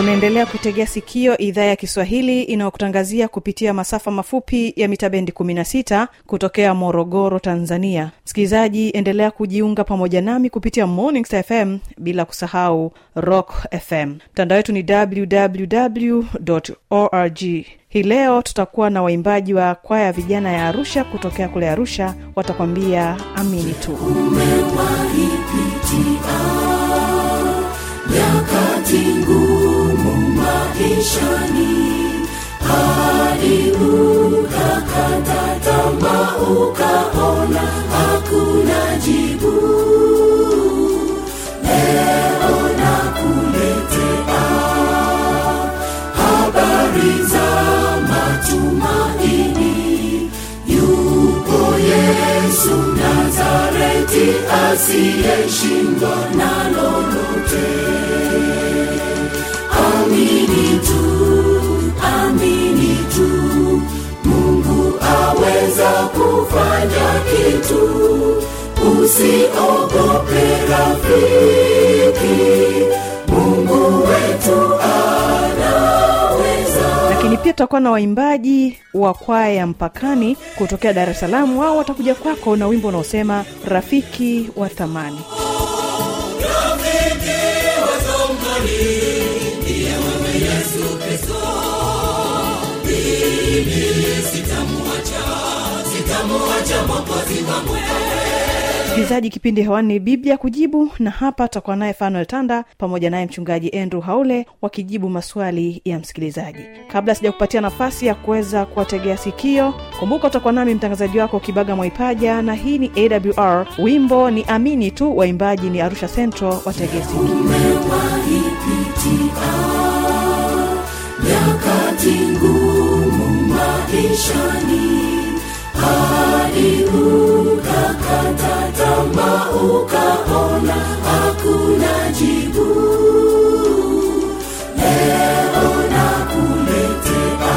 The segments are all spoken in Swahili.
unaendelea kutegea sikio idhaa ya kiswahili inayokutangazia kupitia masafa mafupi ya mita bendi 16 kutokea morogoro tanzania. Msikilizaji endelea kujiunga pamoja nami kupitia morning Star fm bila kusahau rock fm mtandao wetu ni www org. Hii leo tutakuwa na waimbaji wa kwaya vijana ya arusha kutokea kule arusha. Watakwambia amini tu. Umewahi pitia nyakati maishani hadi ukakata tamaa ukaona hakuna jibu. Leo nakuletea habari za matumaini. Yupo yesu nazareti asiyeshindwa na lolote tu amini tu. Mungu aweza kufanya kitu. Usiogope rafiki. Mungu wetu anaweza. Lakini pia tutakuwa na waimbaji wa kwaya ya mpakani kutokea dar es salaam. Wao watakuja kwako na wimbo unaosema rafiki wa thamani msikilizaji kipindi hewani ni biblia kujibu na hapa tutakuwa naye fanuel tanda pamoja naye mchungaji andrew haule wakijibu maswali ya msikilizaji. Kabla sijakupatia nafasi ya kuweza kuwategea sikio kumbuka utakuwa nami mtangazaji wako kibaga mwaipaja na hii ni awr wimbo ni amini tu waimbaji ni arusha central wategee sikio maishani hadi ukakata tamaa ukaona hakuna jibu. Leo nakuletea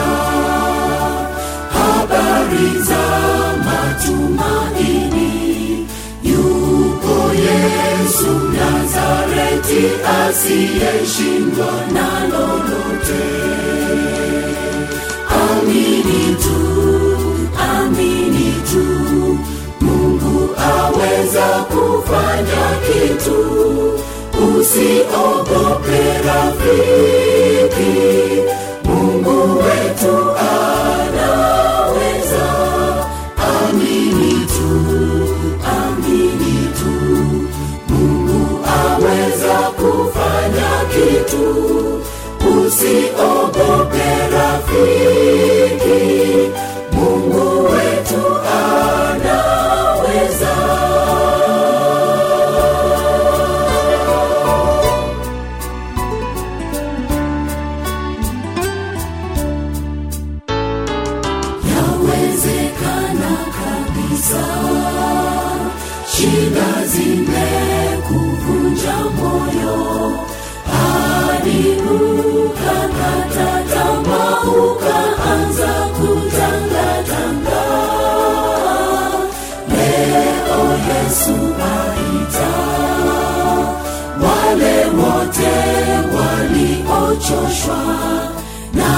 habari za matumaini. Yupo yesu nazareti asiyeshindwa na lolote aweza kufanya kitu. Usiogope rafiki. Mungu wetu anaweza. Amini tu amini tu. Mungu aweza kufanya kitu. Usiogope rafiki ukakata leo yesu aita wale wote waliochoshwa na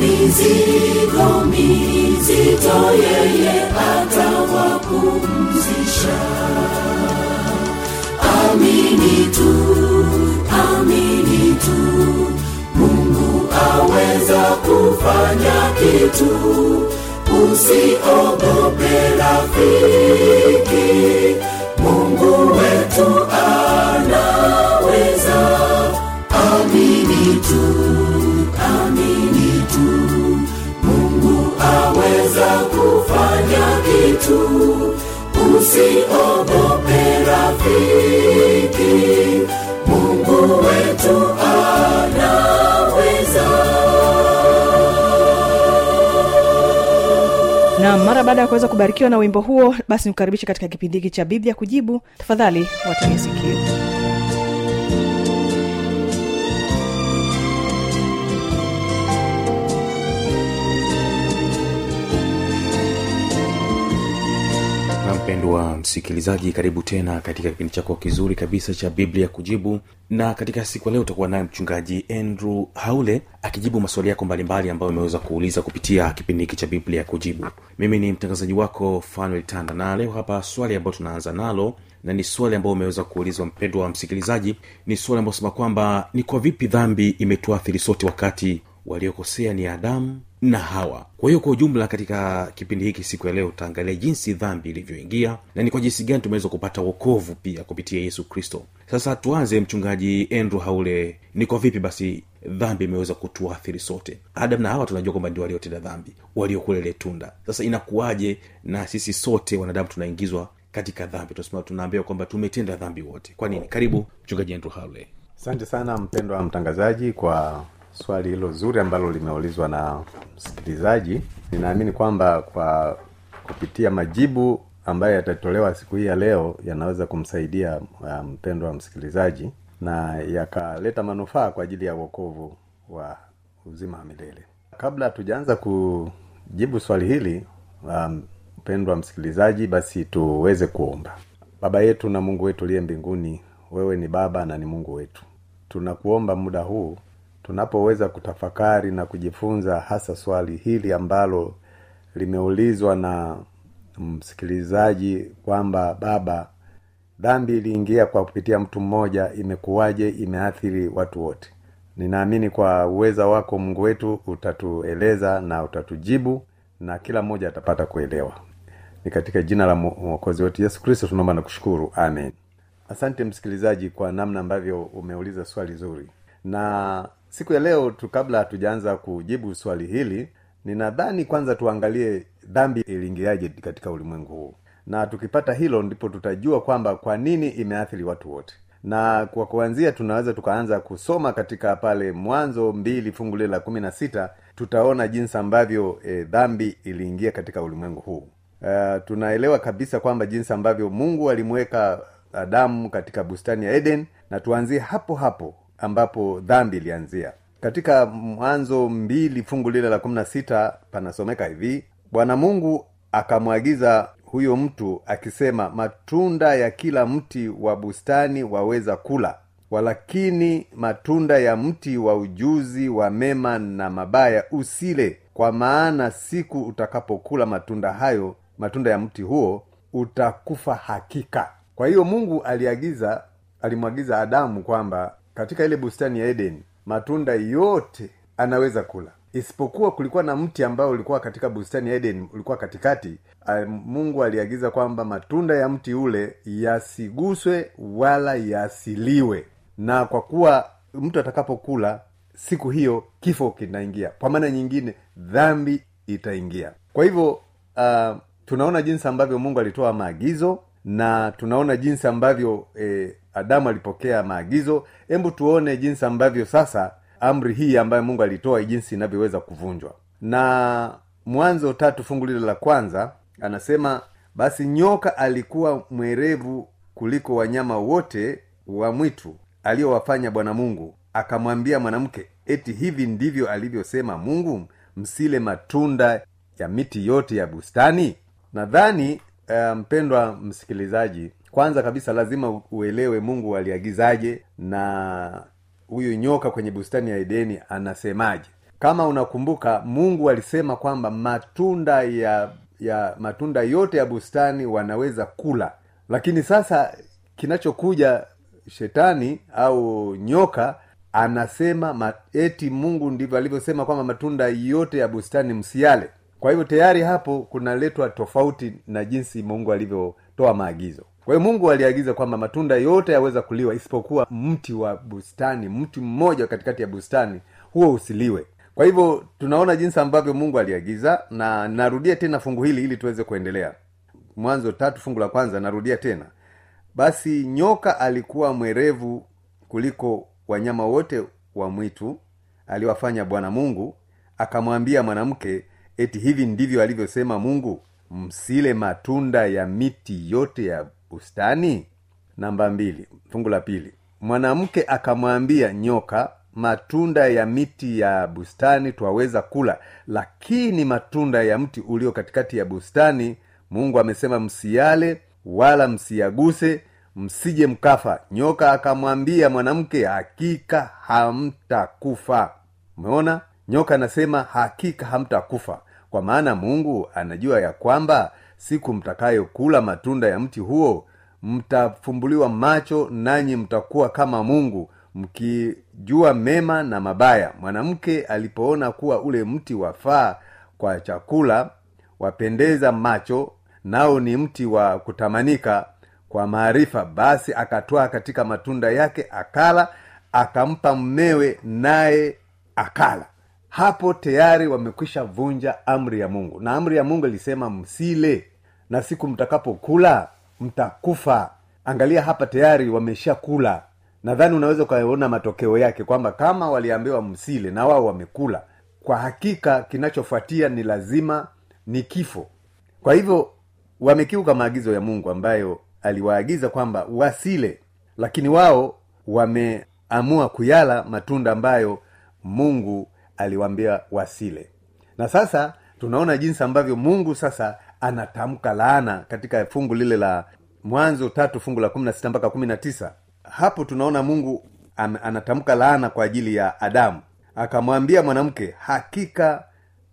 mizigo mizito yeye atawapumzisha. Amini tu amini mungu aweza kufanya kitu. Usiogope rafiki. Mungu wetu anaweza. Amini tu amini tu. Mungu aweza kufanya kitu. Usiogope rafiki baada ya kuweza kubarikiwa na wimbo huo basi nikukaribishe katika kipindi hiki cha biblia kujibu. Tafadhali watumie mpendwa msikilizaji karibu tena katika kipindi chako kizuri kabisa cha biblia kujibu. Na katika siku leo utakuwa naye mchungaji andrew haule akijibu maswali yako mbalimbali ambayo imeweza kuuliza kupitia kipindi hiki cha biblia kujibu. Mimi ni mtangazaji wako fanuel tanda na leo hapa swali ambayo tunaanza nalo na ni swali ambayo umeweza kuulizwa mpendwa wa msikilizaji ni swali ambayo sema kwamba ni kwa vipi dhambi imetuathiri sote wakati waliokosea ni adamu na hawa. Kwa hiyo kwa ujumla katika kipindi hiki siku ya leo utaangalia jinsi dhambi ilivyoingia na ni kwa jinsi gani tumeweza kupata wokovu pia kupitia yesu kristo. Sasa tuanze mchungaji andrew haule ni kwa vipi basi dhambi imeweza kutuathiri sote? Adam na hawa tunajua kwamba ndio waliotenda dhambi waliokula tunda. Sasa inakuwaje na sisi sote wanadamu tunaingizwa katika dhambi? Tunaambiwa kwamba tumetenda dhambi wote. Kwa nini? Karibu mchungaji andrew haule. Asante sana mpendwa mtangazaji kwa swali hilo zuri ambalo limeulizwa na msikilizaji. Ninaamini kwamba kwa kupitia majibu ambayo yatatolewa siku hii ya leo yanaweza kumsaidia mpendwa mpendwa msikilizaji na yakaleta manufaa kwa ajili ya uokovu wa uzima wa milele. Kabla hatujaanza kujibu swali hili um, mpendwa msikilizaji basi tuweze kuomba. Baba yetu na mungu wetu uliye mbinguni wewe ni baba na ni mungu wetu. Tunakuomba muda huu tunapoweza kutafakari na kujifunza hasa swali hili ambalo limeulizwa na msikilizaji kwamba baba dhambi iliingia kwa kupitia mtu mmoja imekuwaje imeathiri watu wote? Ninaamini kwa uweza wako mungu wetu utatueleza na utatujibu na kila mmoja atapata kuelewa. Ni katika jina la mwokozi wetu yesu kristo tunaomba na kushukuru. Amen. Asante msikilizaji kwa namna ambavyo umeuliza swali zuri. Na siku ya leo tu kabla hatujaanza kujibu swali hili ninadhani kwanza tuangalie dhambi iliingiaje katika ulimwengu huu. Na tukipata hilo ndipo tutajua kwamba kwa nini imeathiri watu wote. Na kwa kuanzia tunaweza tukaanza kusoma katika pale mwanzo mbili fungu lile la kumi na sita tutaona jinsi ambavyo e, dhambi iliingia katika ulimwengu huu. E, tunaelewa kabisa kwamba jinsi ambavyo mungu alimweka adamu katika bustani ya eden na tuanzie hapo hapo ambapo dhambi ilianzia. Katika mwanzo mbili fungu lile la kumi na sita panasomeka hivi bwana mungu akamwagiza huyo mtu akisema matunda ya kila mti wa bustani waweza kula walakini matunda ya mti wa ujuzi wa mema na mabaya usile. Kwa maana siku utakapokula matunda hayo matunda ya mti huo utakufa hakika kwa hiyo mungu aliagiza alimwagiza adamu kwamba katika ile bustani ya edeni matunda yote anaweza kula. Isipokuwa kulikuwa na mti ambao ulikuwa katika bustani ya eden ulikuwa katikati mungu aliagiza kwamba matunda ya mti ule yasiguswe wala yasiliwe. Na kwa kuwa mtu atakapokula siku hiyo kifo kinaingia. Kwa maana nyingine dhambi itaingia. Kwa hivyo uh, tunaona jinsi ambavyo mungu alitoa maagizo na tunaona jinsi ambavyo e, adamu alipokea maagizo. Hebu tuone jinsi ambavyo sasa amri hii ambayo mungu alitoa jinsi inavyoweza kuvunjwa. Na mwanzo tatu fungu lile la kwanza anasema basi nyoka alikuwa mwerevu kuliko wanyama wote wa mwitu aliyowafanya bwana mungu. Akamwambia mwanamke eti hivi ndivyo alivyosema mungu msile matunda ya miti yote ya bustani nadhani mpendwa mpendwa msikilizaji kwanza kabisa lazima uelewe mungu aliagizaje na huyu nyoka kwenye bustani ya edeni anasemaje. Kama unakumbuka mungu alisema kwamba matunda ya ya matunda yote ya bustani wanaweza kula. Lakini sasa kinachokuja shetani au nyoka anasema eti mungu ndivyo alivyosema kwamba matunda yote ya bustani msiale kwa hivyo tayari hapo kunaletwa tofauti na jinsi mungu alivyotoa maagizo kwa hiyo mungu aliagiza kwamba matunda yote yaweza kuliwa isipokuwa mti wa bustani mti mmoja katikati ya bustani huo usiliwe. Kwa hivyo tunaona jinsi ambavyo mungu aliagiza na narudia tena fungu hili ili tuweze kuendelea. Mwanzo tatu fungu la kwanza narudia tena. Basi nyoka alikuwa mwerevu kuliko wanyama wote wa mwitu aliwafanya bwana mungu akamwambia mwanamke eti hivi ndivyo alivyosema mungu? Msile matunda ya miti yote ya bustani? Namba mbili fungu la pili. Mwanamke akamwambia nyoka matunda ya miti ya bustani twaweza kula lakini matunda ya mti ulio katikati ya bustani mungu amesema msiale wala msiyaguse msije mkafa. Nyoka akamwambia mwanamke hakika hamtakufa. Umeona? Nyoka anasema hakika hamtakufa kwa maana mungu anajua ya kwamba siku mtakayokula matunda ya mti huo mtafumbuliwa macho nanyi mtakuwa kama mungu mkijua mema na mabaya. Mwanamke alipoona kuwa ule mti wafaa kwa chakula wapendeza macho nao ni mti wa kutamanika kwa maarifa basi akatwaa katika matunda yake akala akampa mmewe naye akala hapo tayari wamekwisha vunja amri ya mungu. Na amri ya mungu ilisema msile na siku mtakapokula mtakufa. Angalia hapa tayari wameshakula. Nadhani unaweza ukaona matokeo yake kwamba kama waliambiwa msile na wao wamekula kwa hakika kinachofuatia ni lazima ni kifo. Kwa hivyo wamekiuka maagizo ya mungu ambayo aliwaagiza kwamba wasile lakini wao wameamua kuyala matunda ambayo mungu aliwaambia wasile. Na sasa tunaona jinsi ambavyo mungu sasa anatamka laana katika fungu lile la mwanzo tatu fungu la kumi na sita mpaka kumi na tisa. Hapo tunaona mungu am, anatamka laana kwa ajili ya adamu. Akamwambia mwanamke hakika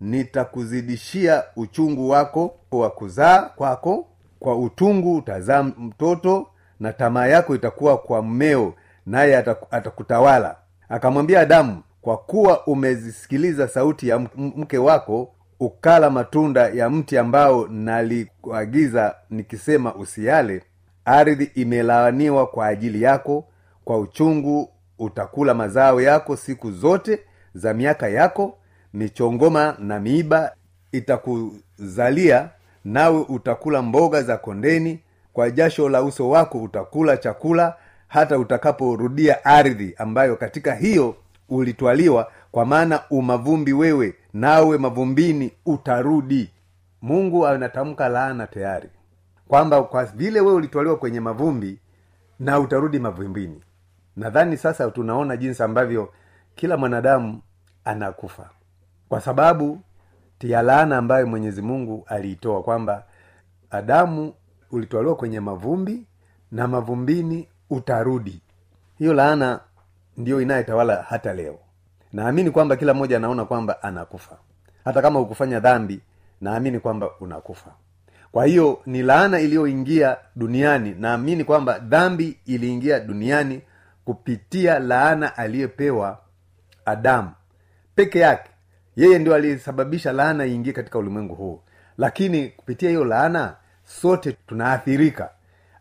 nitakuzidishia uchungu wako wa kuzaa kwako kwa utungu utazaa mtoto na tamaa yako itakuwa kwa mmeo naye atakutawala. Akamwambia adamu kwa kuwa umezisikiliza sauti ya mke wako ukala matunda ya mti ambao nalikuagiza nikisema usiale ardhi imelaaniwa kwa ajili yako kwa uchungu utakula mazao yako siku zote za miaka yako michongoma na miiba itakuzalia nawe utakula mboga za kondeni kwa jasho la uso wako utakula chakula hata utakaporudia ardhi ambayo katika hiyo ulitwaliwa kwa maana umavumbi wewe nawe mavumbini utarudi. Mungu anatamka laana tayari kwamba kwa vile wewe ulitwaliwa kwenye mavumbi na utarudi mavumbini. Nadhani sasa tunaona jinsi ambavyo kila mwanadamu anakufa kwa sababu ya laana ambayo mwenyezi mungu aliitoa kwamba adamu ulitwaliwa kwenye mavumbi na mavumbini utarudi. Hiyo laana ndiyo inayetawala hata leo. Naamini kwamba kila mmoja anaona kwamba anakufa. Hata kama ukufanya dhambi naamini kwamba unakufa. Kwa hiyo ni laana iliyoingia duniani. Naamini kwamba dhambi iliingia duniani kupitia laana aliyepewa adamu peke yake yeye ndio aliyesababisha laana iingie katika ulimwengu huu. Lakini kupitia hiyo laana sote tunaathirika.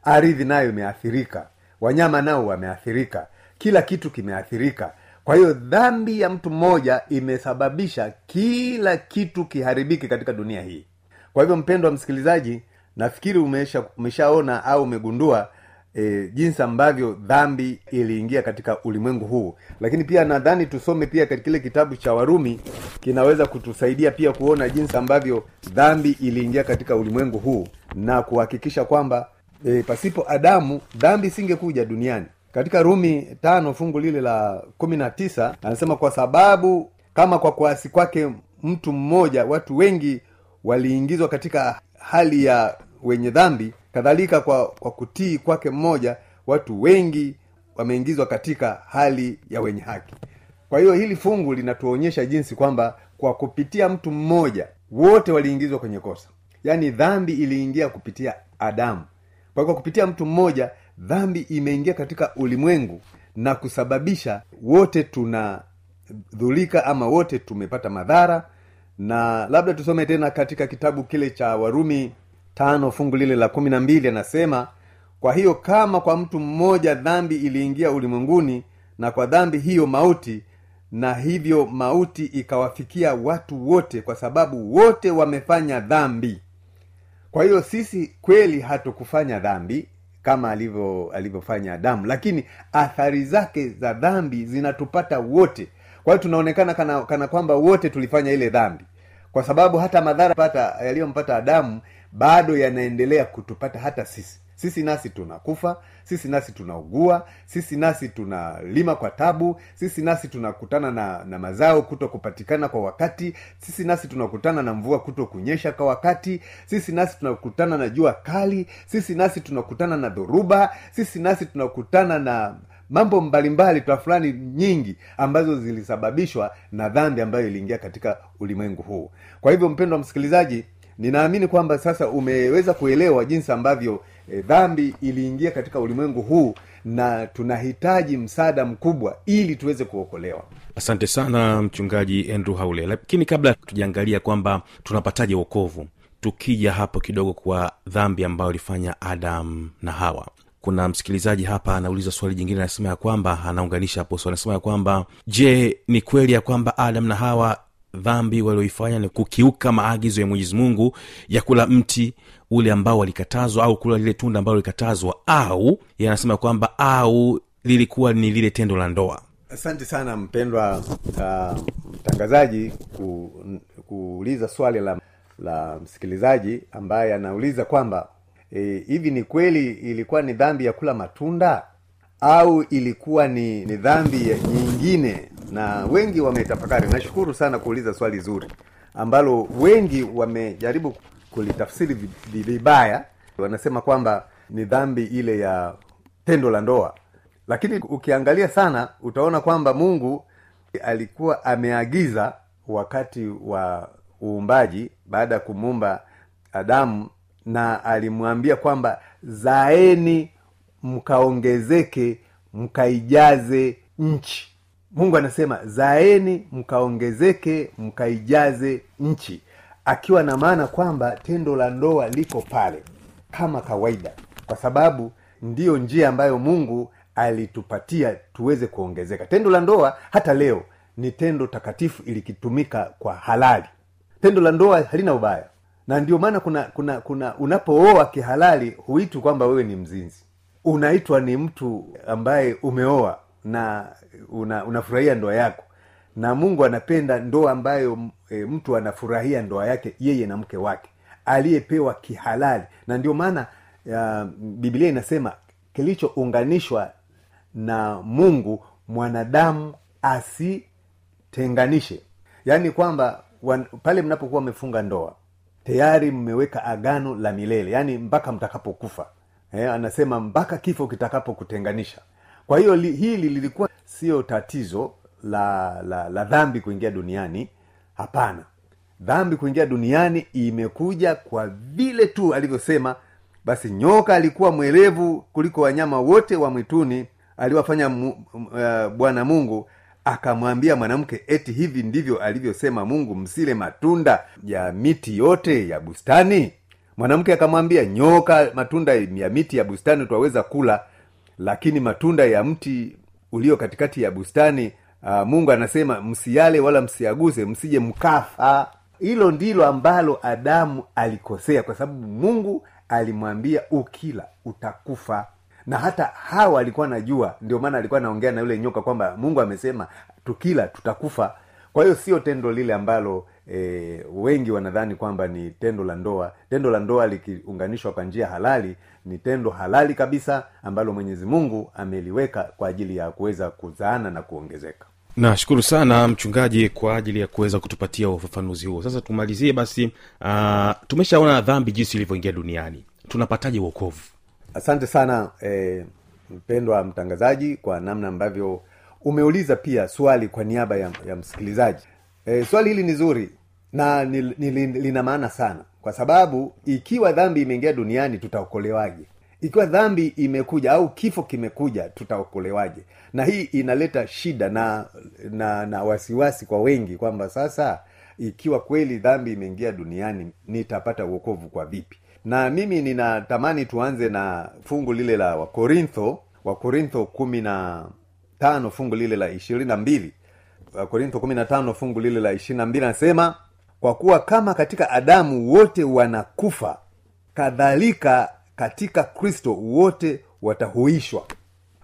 Ardhi nayo imeathirika. Wanyama nao wameathirika kila kitu kimeathirika. Kwa hiyo dhambi ya mtu mmoja imesababisha kila kitu kiharibike katika dunia hii. Kwa hivyo mpendo wa msikilizaji nafikiri umesha umeshaona au umegundua e, jinsi ambavyo dhambi iliingia katika ulimwengu huu. Lakini pia nadhani tusome pia kile kitabu cha warumi kinaweza kutusaidia pia kuona jinsi ambavyo dhambi iliingia katika ulimwengu huu na kuhakikisha kwamba e, pasipo adamu dhambi isingekuja duniani katika rumi tano fungu lile la kumi na tisa anasema kwa sababu kama kwa kuasi kwake mtu mmoja watu wengi waliingizwa katika hali ya wenye dhambi kadhalika kwa, kwa kutii kwake mmoja watu wengi wameingizwa katika hali ya wenye haki. Kwa hiyo hili fungu linatuonyesha jinsi kwamba kwa kupitia mtu mmoja wote waliingizwa kwenye kosa. Yaani dhambi iliingia kupitia adamu. Kwa hiyo kwa kupitia mtu mmoja dhambi imeingia katika ulimwengu na kusababisha wote tunadhulika ama wote tumepata madhara. Na labda tusome tena katika kitabu kile cha warumi tano fungu lile la kumi na mbili anasema kwa hiyo kama kwa mtu mmoja dhambi iliingia ulimwenguni na kwa dhambi hiyo mauti na hivyo mauti ikawafikia watu wote kwa sababu wote wamefanya dhambi. Kwa hiyo sisi kweli hatukufanya dhambi kama alivyo alivyofanya adamu. Lakini athari zake za dhambi zinatupata wote. Kwa hiyo tunaonekana kana, kana kwamba wote tulifanya ile dhambi. Kwa sababu hata madhara pata yaliyompata adamu bado yanaendelea kutupata hata sisi sisi nasi tunakufa sisi nasi tunaugua sisi nasi tunalima kwa tabu sisi nasi tunakutana na, na mazao kuto kupatikana kwa wakati sisi nasi tunakutana na mvua kuto kunyesha kwa wakati sisi nasi tunakutana na jua kali sisi nasi tunakutana na dhoruba sisi nasi tunakutana na mambo mbalimbali twa fulani nyingi ambazo zilisababishwa na dhambi ambayo iliingia katika ulimwengu huu. Kwa hivyo mpendo wa msikilizaji ninaamini kwamba sasa umeweza kuelewa jinsi ambavyo e, dhambi iliingia katika ulimwengu huu na tunahitaji msaada mkubwa ili tuweze kuokolewa. Asante sana mchungaji andrew haule. Lakini kabla tujaangalia kwamba tunapataje wokovu tukija hapo kidogo kwa dhambi ambayo ilifanya adam na hawa. Kuna msikilizaji hapa anauliza swali jingine anasema ya kwamba anaunganisha hapo anasema ya kwamba je ni kweli ya kwamba adam na hawa dhambi walioifanya ni kukiuka maagizo ya mwenyezi mungu ya kula mti ule ambao walikatazwa au kula lile tunda ambalo likatazwa au yanasema kwamba au lilikuwa ni lile tendo la ndoa. Asante sana mpendwa uh, mtangazaji ku, kuuliza swali la la msikilizaji ambaye anauliza kwamba e, hivi ni kweli ilikuwa ni dhambi ya kula matunda au ilikuwa ni, ni dhambi nyingine? Na wengi wametafakari. Nashukuru sana kuuliza swali zuri ambalo wengi wamejaribu kulitafsiri vibaya. Wanasema kwamba ni dhambi ile ya tendo la ndoa. Lakini ukiangalia sana utaona kwamba mungu alikuwa ameagiza wakati wa uumbaji baada ya kumuumba adamu na alimwambia kwamba zaeni mkaongezeke mkaijaze nchi. Mungu anasema zaeni mkaongezeke mkaijaze nchi akiwa na maana kwamba tendo la ndoa liko pale kama kawaida kwa sababu ndiyo njia ambayo mungu alitupatia tuweze kuongezeka. Tendo la ndoa hata leo ni tendo takatifu ilikitumika kwa halali. Tendo la ndoa halina ubaya. Na ndio maana kuna kuna kuna unapooa kihalali huitwi kwamba wewe ni mzinzi. Unaitwa ni mtu ambaye umeoa na una, unafurahia ndoa yako na mungu anapenda ndoa ambayo e, mtu anafurahia ndoa yake yeye na mke wake aliyepewa kihalali. Na ndio maana uh, biblia inasema kilichounganishwa na mungu mwanadamu asitenganishe. Yaani kwamba wan, pale mnapokuwa mmefunga ndoa tayari mmeweka agano la milele yaani mpaka mtakapokufa. Eh, anasema mpaka kifo kitakapokutenganisha. Kwa hiyo li, hili lilikuwa sio tatizo la la la dhambi kuingia duniani? Hapana. Dhambi kuingia duniani imekuja kwa vile tu alivyosema. Basi nyoka alikuwa mwelevu kuliko wanyama wote wa mwituni aliwafanya mu, uh, bwana mungu akamwambia mwanamke eti hivi ndivyo alivyosema mungu msile matunda ya miti yote ya bustani? Mwanamke akamwambia nyoka matunda ya miti ya bustani twaweza kula lakini matunda ya mti ulio katikati ya bustani uh, mungu anasema msiale wala msiaguze msije mkafa. Hilo ndilo ambalo adamu alikosea kwa sababu mungu alimwambia ukila utakufa. Na hata hawa alikuwa najua ndio maana alikuwa anaongea na yule nyoka kwamba mungu amesema tukila tutakufa kwa hiyo sio tendo lile ambalo e, wengi wanadhani kwamba ni tendo la ndoa. Tendo la ndoa likiunganishwa kwa njia halali ni tendo halali kabisa ambalo mwenyezi mungu ameliweka kwa ajili ya kuweza kuzaana na kuongezeka. Nashukuru sana mchungaji kwa ajili ya kuweza kutupatia ufafanuzi huo. Sasa tumalizie basi uh, tumeshaona dhambi jinsi ilivyoingia duniani. Tunapataje uokovu asante sana e, mpendwa mtangazaji kwa namna ambavyo umeuliza pia swali kwa niaba ya, ya msikilizaji. E, swali hili ni zuri na lina maana sana. Kwa sababu ikiwa dhambi imeingia duniani tutaokolewaje? Ikiwa dhambi imekuja au kifo kimekuja tutaokolewaje? Na hii inaleta shida na na na wasiwasi kwa wengi kwamba sasa ikiwa kweli dhambi imeingia duniani nitapata uokovu kwa vipi? Na mimi ninatamani tuanze na fungu lile la wakorintho wakorintho kumi na tano fungu lile la ishirini na mbili. Wakorintho kumi na tano fungu lile la ishirini na mbili anasema kwa kuwa kama katika adamu wote wanakufa kadhalika katika kristo wote watahuishwa.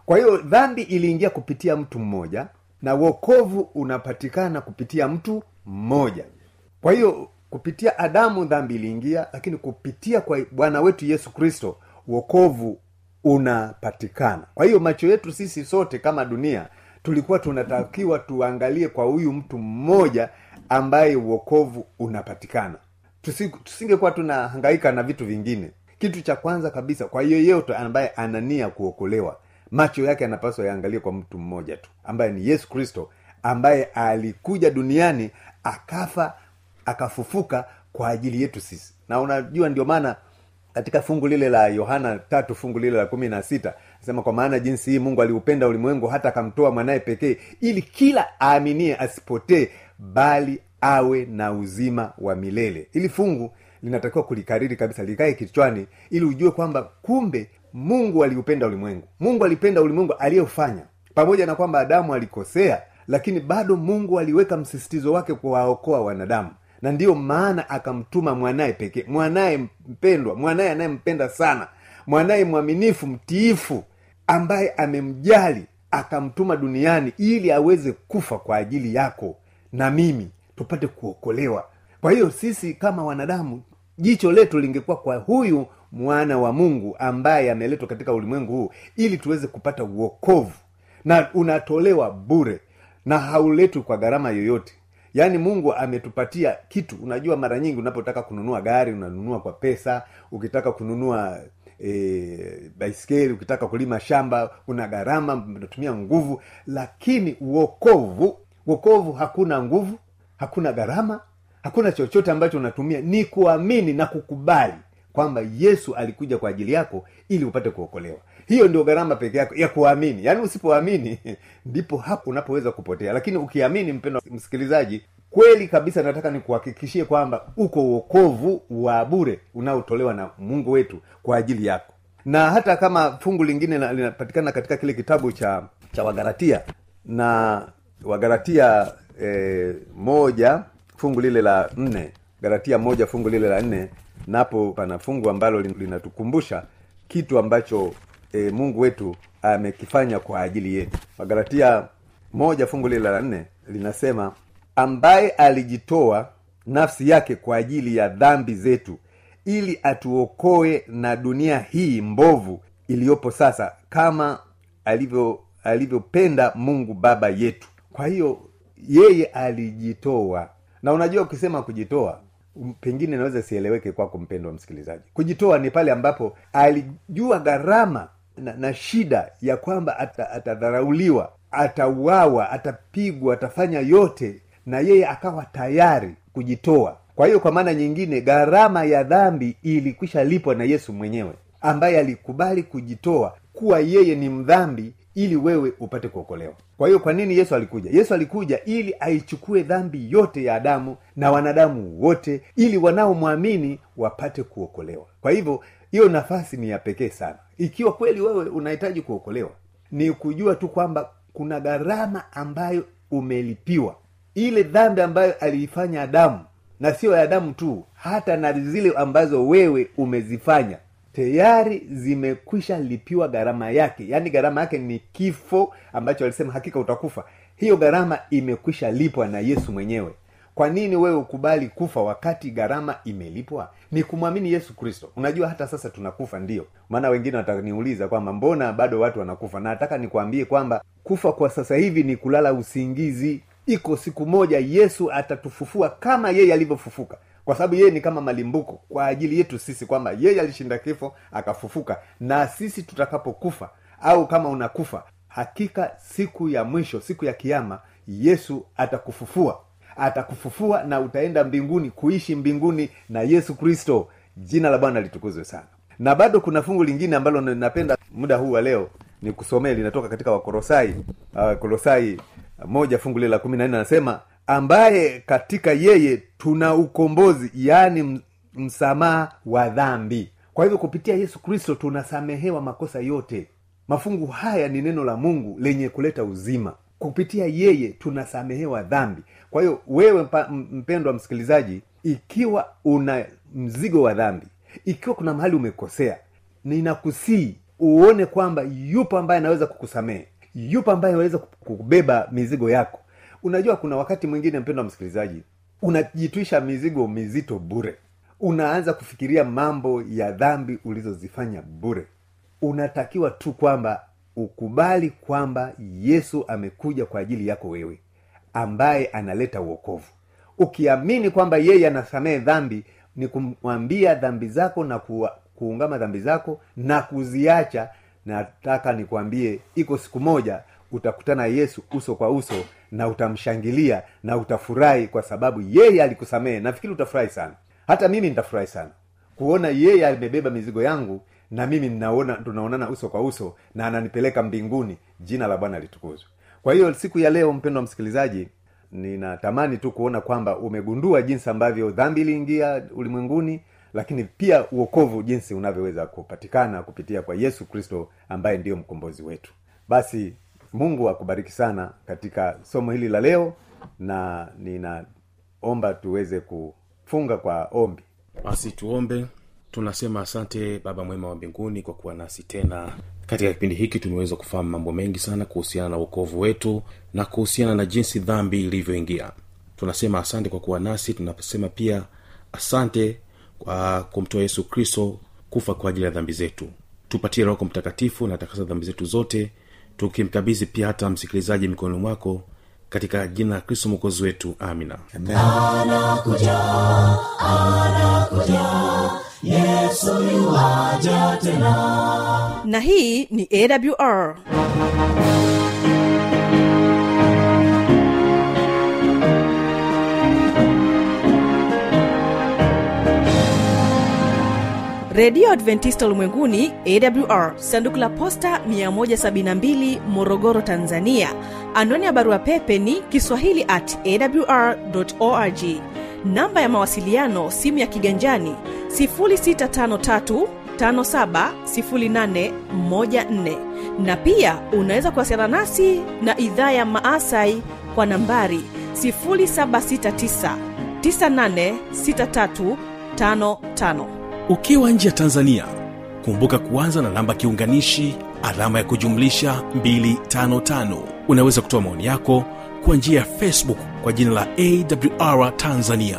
Kwa hiyo dhambi iliingia kupitia mtu mmoja na wokovu unapatikana kupitia mtu mmoja. Kwa hiyo kupitia adamu dhambi iliingia lakini kupitia kwa bwana wetu yesu kristo wokovu unapatikana. Kwa hiyo macho yetu sisi sote kama dunia tulikuwa tunatakiwa tuangalie kwa huyu mtu mmoja ambaye uokovu unapatikana. Tusi- tusingekuwa tunahangaika na vitu vingine. Kitu cha kwanza kabisa kwa yeyote ambaye anania kuokolewa macho yake anapaswa yaangalie kwa mtu mmoja tu ambaye ni yesu kristo ambaye alikuja duniani akafa akafufuka kwa ajili yetu sisi. Na unajua ndio maana katika fungu lile la yohana tatu fungu lile la kumi na sita sema kwa maana jinsi hii mungu aliupenda ulimwengu hata akamtoa mwanaye pekee ili kila aaminie asipotee bali awe na uzima wa milele. Ili fungu linatakiwa kulikariri kabisa likae kichwani ili ujue kwamba kumbe mungu aliupenda ulimwengu. Mungu alipenda ulimwengu aliyofanya. Pamoja na kwamba adamu alikosea lakini bado mungu aliweka msisitizo wake kuwaokoa wanadamu na ndiyo maana akamtuma mwanaye pekee. Mwanaye mpendwa mwanaye anayempenda sana mwanaye mwaminifu mtiifu ambaye amemjali akamtuma duniani ili aweze kufa kwa ajili yako na mimi tupate kuokolewa. Kwa hiyo sisi kama wanadamu jicho letu lingekuwa kwa huyu mwana wa mungu ambaye ameletwa katika ulimwengu huu ili tuweze kupata uokovu na unatolewa bure na hauletwi kwa gharama yoyote yaani mungu ametupatia kitu. Unajua mara nyingi unapotaka kununua gari unanunua kwa pesa. Ukitaka kununua e, baiskeli ukitaka kulima shamba una gharama unatumia nguvu. Lakini uokovu uokovu hakuna nguvu hakuna gharama hakuna chochote ambacho unatumia. Ni kuamini na kukubali kwamba yesu alikuja kwa ajili yako ili upate kuokolewa hiyo ndio gharama peke yako ya kuamini. Yaani usipoamini ndipo hapo unapoweza kupotea. Lakini ukiamini mpendo msikilizaji kweli kabisa nataka nikuhakikishie kwamba uko uokovu wa bure unaotolewa na mungu wetu kwa ajili yako. Na hata kama fungu lingine linapatikana katika kile kitabu cha cha wagaratia na wagaratia e, moja fungu lile la nne garatia moja fungu lile la nne napo pana fungu ambalo linatukumbusha kitu ambacho e, mungu wetu amekifanya kwa ajili yetu. Wagalatia moja fungu lile la nne linasema ambaye alijitoa nafsi yake kwa ajili ya dhambi zetu ili atuokoe na dunia hii mbovu iliyopo sasa kama alivyo alivyopenda mungu baba yetu. Kwa hiyo yeye alijitoa. Na unajua ukisema kujitoa pengine naweza sieleweke kwako mpendo wa msikilizaji. Kujitoa ni pale ambapo alijua gharama na, na shida ya kwamba ata- atadharauliwa atauawa atapigwa atafanya yote na yeye akawa tayari kujitoa. Kwa hiyo kwa maana nyingine gharama ya dhambi ilikwisha lipwa na yesu mwenyewe ambaye alikubali kujitoa kuwa yeye ni mdhambi ili wewe upate kuokolewa. Kwa hiyo kwa nini yesu alikuja? Yesu alikuja ili aichukue dhambi yote ya adamu na wanadamu wote ili wanaomwamini wapate kuokolewa. Kwa hivyo hiyo nafasi ni ya pekee sana. Ikiwa kweli wewe unahitaji kuokolewa ni kujua tu kwamba kuna gharama ambayo umelipiwa. Ile dhambi ambayo aliifanya adamu na sio ya adamu tu hata na zile ambazo wewe umezifanya tayari zimekwisha lipiwa gharama yake. Yaani gharama yake ni kifo ambacho alisema hakika utakufa. Hiyo gharama imekwisha lipwa na yesu mwenyewe kwa nini wewe ukubali kufa wakati gharama imelipwa? Ni kumwamini yesu kristo. Unajua hata sasa tunakufa ndio. Maana wengine wataniuliza kwamba mbona bado watu wanakufa? Na nataka nikwambie kwamba kufa kwa sasa hivi ni kulala usingizi. Iko siku moja yesu atatufufua kama yeye alivyofufuka. Kwa sababu yeye ni kama malimbuko. Kwa ajili yetu sisi kwamba yeye alishinda kifo akafufuka. Na sisi tutakapokufa au kama unakufa hakika siku ya mwisho siku ya kiama yesu atakufufua atakufufua na utaenda mbinguni kuishi mbinguni na yesu kristo. Jina la bwana litukuzwe sana. Na bado kuna fungu lingine ambalo na- napenda muda huu wa leo ni kusomea linatoka katika wakorosai uh, kolosai moja fungu lile la kumi na nne anasema ambaye katika yeye tuna ukombozi yaani msamaha wa dhambi. Kwa hivyo kupitia yesu kristo tunasamehewa makosa yote. Mafungu haya ni neno la mungu lenye kuleta uzima. Kupitia yeye tunasamehewa dhambi kwa hiyo wewe mpendwa msikilizaji ikiwa una mzigo wa dhambi ikiwa kuna mahali umekosea ninakusii uone kwamba yupo ambaye anaweza kukusamehe yupo ambaye anaweza kubeba mizigo yako. Unajua kuna wakati mwingine mpendwa msikilizaji unajitwisha mizigo mizito bure. Unaanza kufikiria mambo ya dhambi ulizozifanya bure. Unatakiwa tu kwamba ukubali kwamba yesu amekuja kwa ajili yako wewe ambaye analeta uokovu ukiamini kwamba yeye anasamehe dhambi ni kumwambia dhambi zako na ku, kuungama dhambi zako na kuziacha nataka nikwambie iko siku moja utakutana yesu uso kwa uso na utamshangilia na utafurahi kwa sababu yeye alikusamehe. Nafikiri utafurahi sana. Hata mimi nitafurahi sana kuona yeye amebeba mizigo yangu na mimi tunaonana uso kwa uso na ananipeleka mbinguni. Jina la bwana litukuzwe kwa hiyo siku ya leo mpendo wa msikilizaji ninatamani tu kuona kwamba umegundua jinsi ambavyo dhambi iliingia ulimwenguni lakini pia uokovu jinsi unavyoweza kupatikana kupitia kwa yesu kristo ambaye ndiyo mkombozi wetu. Basi mungu akubariki sana katika somo hili la leo na ninaomba tuweze kufunga kwa ombi. Basi tuombe tunasema asante baba mwema wa mbinguni kwa kuwa nasi tena. Katika kipindi hiki tumeweza kufahamu mambo mengi sana kuhusiana na uokovu wetu na kuhusiana na jinsi dhambi ilivyoingia. Tunasema asante kwa kuwa nasi tunasema pia asante kwa kumtoa yesu kristo kufa kwa ajili ya dhambi zetu. Tupatie roho mtakatifu na takasa dhambi zetu zote tukimkabidhi pia hata msikilizaji mikononi mwako katika jina la kristo mwokozi wetu amina. Na hii ni awr redio adventista ulimwenguni awr sanduku la posta 172 morogoro tanzania anwani ya barua pepe ni kiswahili at awr org. Namba ya mawasiliano simu ya kiganjani 653 570814 na pia unaweza kuwasiliana nasi na idhaa ya maasai kwa nambari 769986355 ukiwa nje ya tanzania kumbuka kuanza na namba kiunganishi alama ya kujumlisha 255 unaweza kutoa maoni yako kwa njia ya facebook kwa jina la awr tanzania.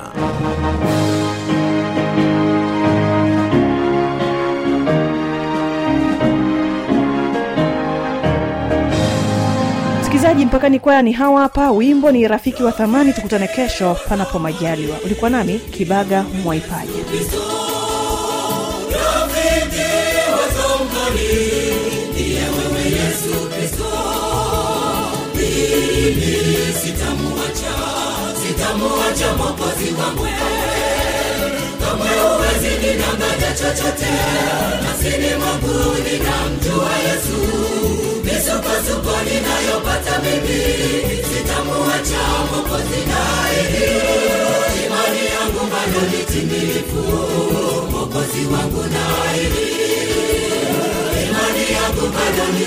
Msikilizaji mpaka ni kwaya ni hawa hapa. Wimbo ni rafiki wa thamani tukutane kesho panapo majaliwa. Ulikuwa nami kibaga mwaipaja sitamuacha mwokozi wangu kamwe huwezi ninanganya chochote masini mwangu ninamjua yesu. Misukosuko ninayopata mimi sitamuacha mwokozi naili imani yangu bado ni timilifu wangu naili imani yangu bado ni